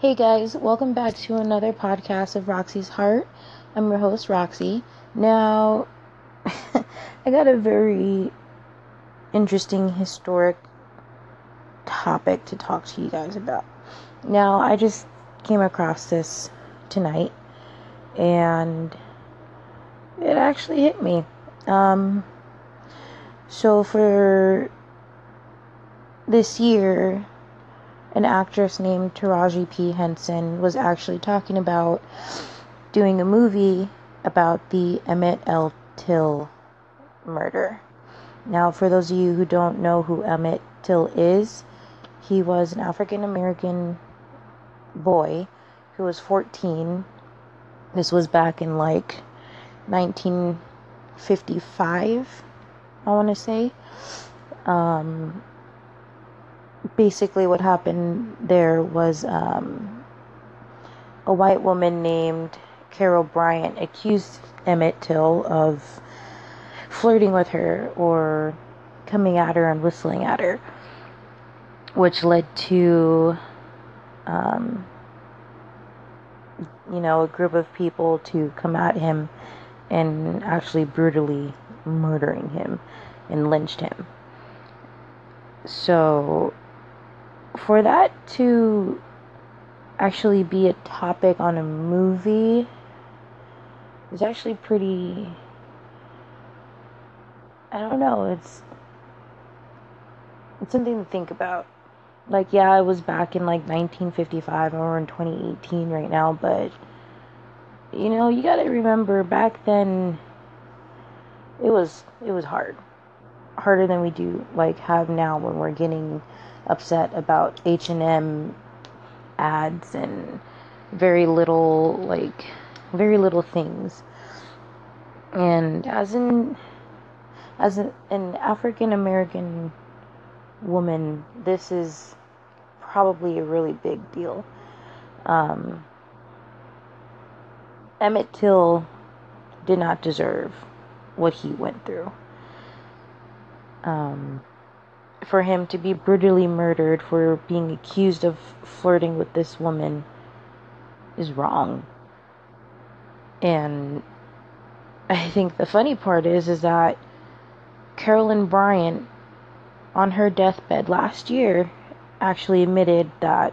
Hey guys, welcome back to another podcast of Roxy's Heart. I'm your host, Roxy. Now, I got a very interesting historic topic to talk to you guys about. Now, I just came across this tonight and it actually hit me. Um, so, for this year, an actress named Taraji P. Henson was actually talking about doing a movie about the Emmett L. Till murder. Now, for those of you who don't know who Emmett Till is, he was an African American boy who was 14. This was back in like 1955, I want to say. Um, basically what happened there was um, a white woman named Carol Bryant accused Emmett Till of flirting with her or coming at her and whistling at her, which led to, um, you know, a group of people to come at him and actually brutally murdering him and lynched him. So for that to actually be a topic on a movie is actually pretty I don't know, it's it's something to think about. Like yeah, I was back in like 1955 and we're in 2018 right now, but you know, you got to remember back then it was it was hard. Harder than we do like have now when we're getting upset about H&M ads and very little like very little things. And as an as an, an African American woman, this is probably a really big deal. Um, Emmett Till did not deserve what he went through. Um, for him to be brutally murdered for being accused of flirting with this woman is wrong. And I think the funny part is is that Carolyn Bryant on her deathbed last year actually admitted that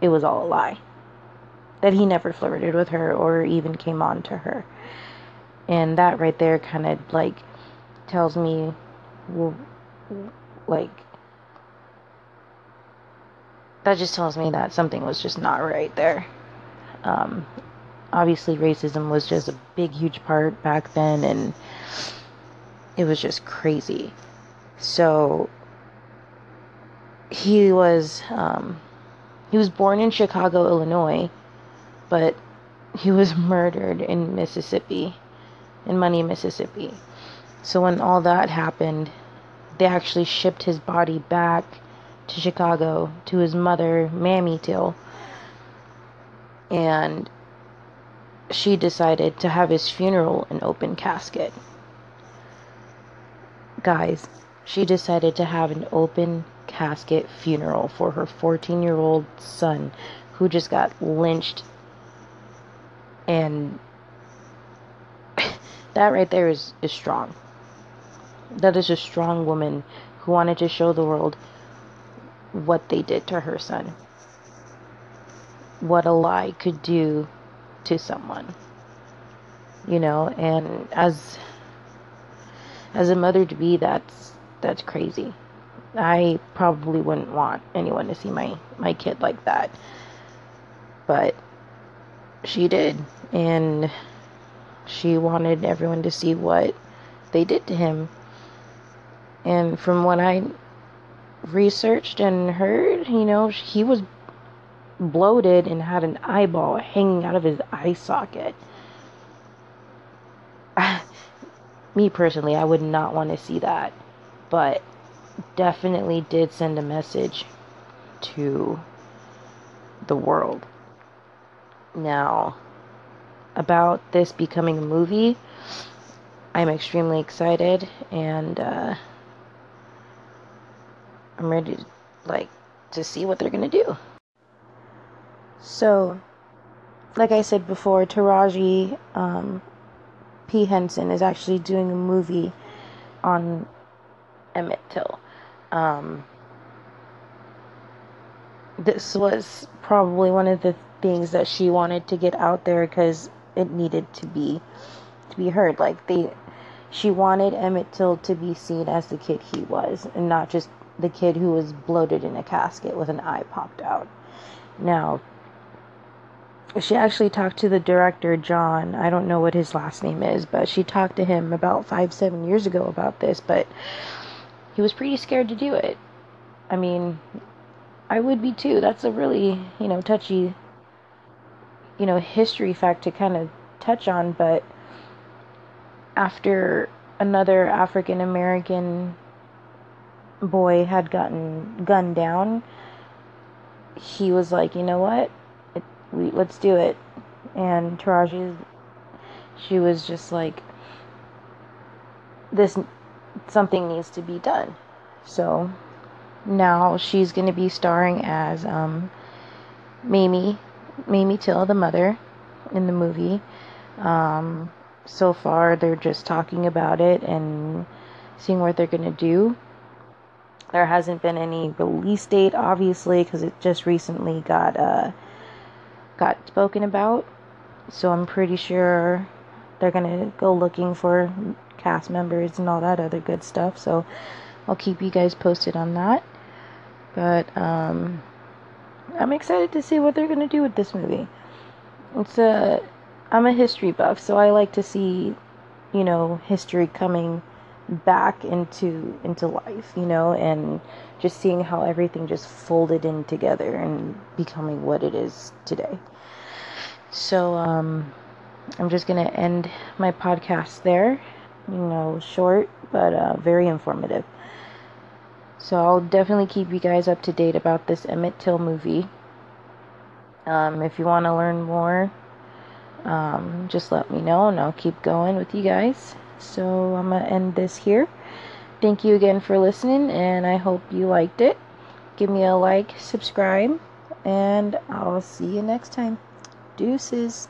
it was all a lie. That he never flirted with her or even came on to her. And that right there kind of like tells me like that just tells me that something was just not right there. Um, obviously, racism was just a big, huge part back then, and it was just crazy. So he was um, he was born in Chicago, Illinois, but he was murdered in Mississippi, in Money, Mississippi. So when all that happened, they actually shipped his body back to Chicago to his mother, Mamie Till. And she decided to have his funeral in open casket. Guys, she decided to have an open casket funeral for her 14 year old son who just got lynched. And that right there is, is strong. That is a strong woman who wanted to show the world what they did to her son. What a lie could do to someone. You know, and as as a mother to be that's that's crazy. I probably wouldn't want anyone to see my my kid like that. But she did and she wanted everyone to see what they did to him and from what I researched and heard, you know, he was bloated and had an eyeball hanging out of his eye socket. Me personally, I would not want to see that, but definitely did send a message to the world. Now, about this becoming a movie, I'm extremely excited and uh, I'm ready to, like to see what they're gonna do. So, like I said before, Taraji um, P. Henson is actually doing a movie on Emmett Till. Um, this was probably one of the things that she wanted to get out there because it needed to be to be heard. Like they, she wanted Emmett Till to be seen as the kid he was, and not just the kid who was bloated in a casket with an eye popped out. Now, she actually talked to the director John. I don't know what his last name is, but she talked to him about five, seven years ago about this. But he was pretty scared to do it. I mean, I would be too. That's a really, you know, touchy, you know, history fact to kind of touch on. But after another African American boy had gotten gunned down, he was like, you know what? It, we let's do it. And Taraji, she was just like, this something needs to be done. So now she's going to be starring as um, Mamie, Mamie Till, the mother, in the movie. Um, so far, they're just talking about it and seeing what they're going to do. There hasn't been any release date, obviously, because it just recently got uh, got spoken about. So I'm pretty sure they're gonna go looking for cast members and all that other good stuff. So I'll keep you guys posted on that. But um, I'm excited to see what they're gonna do with this movie. It's a I'm a history buff, so I like to see, you know, history coming back into into life, you know, and just seeing how everything just folded in together and becoming what it is today. So um I'm just to end my podcast there. You know, short but uh, very informative. So I'll definitely keep you guys up to date about this Emmett Till movie. Um, if you want to learn more, um, just let me know and I'll keep going with you guys. So I'm going to end this here. Thank you again for listening, and I hope you liked it. Give me a like, subscribe, and I'll see you next time. Deuces.